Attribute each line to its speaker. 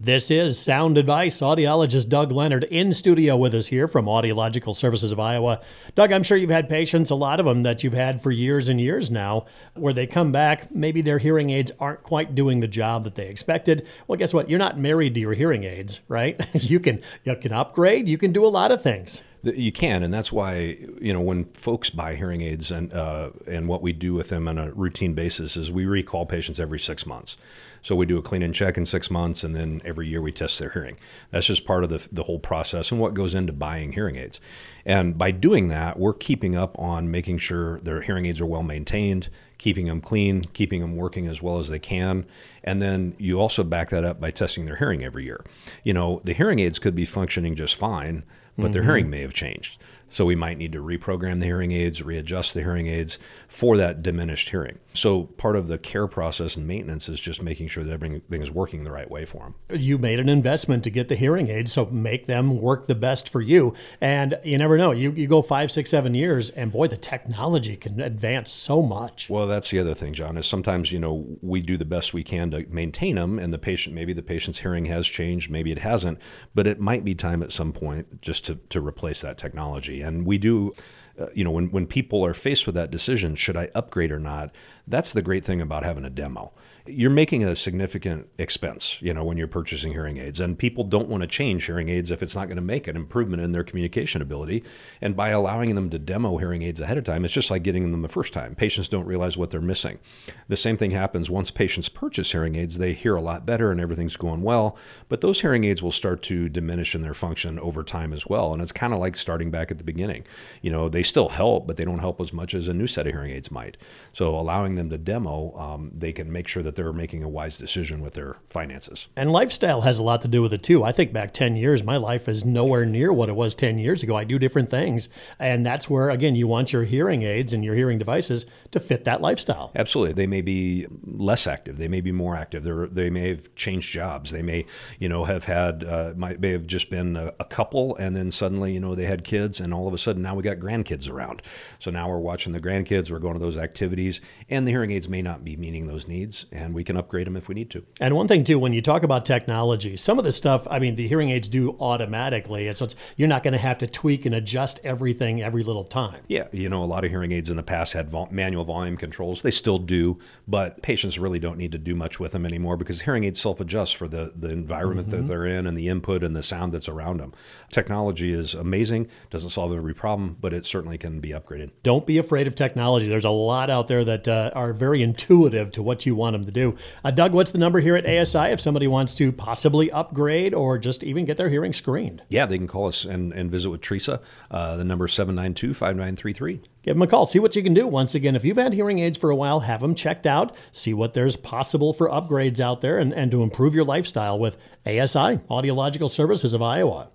Speaker 1: This is Sound Advice. Audiologist Doug Leonard in studio with us here from Audiological Services of Iowa. Doug, I'm sure you've had patients, a lot of them that you've had for years and years now, where they come back, maybe their hearing aids aren't quite doing the job that they expected. Well, guess what? You're not married to your hearing aids, right? you can you can upgrade, you can do a lot of things.
Speaker 2: You can, and that's why you know when folks buy hearing aids and uh, and what we do with them on a routine basis is we recall patients every six months. So we do a clean and check in six months, and then every year we test their hearing. That's just part of the the whole process and what goes into buying hearing aids. And by doing that, we're keeping up on making sure their hearing aids are well maintained, keeping them clean, keeping them working as well as they can, and then you also back that up by testing their hearing every year. You know, the hearing aids could be functioning just fine but mm-hmm. their hearing may have changed. So we might need to reprogram the hearing aids, readjust the hearing aids for that diminished hearing. So part of the care process and maintenance is just making sure that everything is working the right way for them.
Speaker 1: You made an investment to get the hearing aids, so make them work the best for you. And you never know. You, you go five, six, seven years, and boy, the technology can advance so much.
Speaker 2: Well, that's the other thing, John, is sometimes, you know, we do the best we can to maintain them, and the patient, maybe the patient's hearing has changed, maybe it hasn't, but it might be time at some point just to, to replace that technology. And we do, uh, you know, when, when people are faced with that decision, should I upgrade or not? That's the great thing about having a demo you're making a significant expense, you know, when you're purchasing hearing aids. And people don't want to change hearing aids if it's not going to make an improvement in their communication ability. And by allowing them to demo hearing aids ahead of time, it's just like getting them the first time. Patients don't realize what they're missing. The same thing happens once patients purchase hearing aids, they hear a lot better and everything's going well. But those hearing aids will start to diminish in their function over time as well. And it's kind of like starting back at the beginning. You know, they still help, but they don't help as much as a new set of hearing aids might. So allowing them to demo, um, they can make sure that they're making a wise decision with their finances.
Speaker 1: And lifestyle has a lot to do with it too. I think back 10 years, my life is nowhere near what it was 10 years ago. I do different things. And that's where, again, you want your hearing aids and your hearing devices to fit that lifestyle.
Speaker 2: Absolutely. They may be less active, they may be more active, They're, they may have changed jobs, they may, you know, have had, uh, might, may have just been a, a couple and then suddenly, you know, they had kids and all of a sudden now we got grandkids around. So now we're watching the grandkids, we're going to those activities, and the hearing aids may not be meeting those needs. And we can upgrade them if we need to.
Speaker 1: And one thing too, when you talk about technology, some of the stuff, I mean, the hearing aids do automatically, and so you're not going to have to tweak and adjust everything every little time.
Speaker 2: Yeah, you know, a lot of hearing aids in the past had vol- manual volume controls. They still do, but patients really don't need to do much with them anymore because hearing aids self-adjust for the the environment mm-hmm. that they're in and the input and the sound that's around them. Technology is amazing, doesn't solve every problem, but it certainly can be upgraded.
Speaker 1: Don't be afraid of technology. There's a lot out there that uh, are very intuitive to what you want them to do. Uh, Doug, what's the number here at ASI if somebody wants to possibly upgrade or just even get their hearing screened?
Speaker 2: Yeah, they can call us and, and visit with Teresa. Uh, the number is 792 5933.
Speaker 1: Give them a call. See what you can do. Once again, if you've had hearing aids for a while, have them checked out. See what there's possible for upgrades out there and, and to improve your lifestyle with ASI, Audiological Services of Iowa.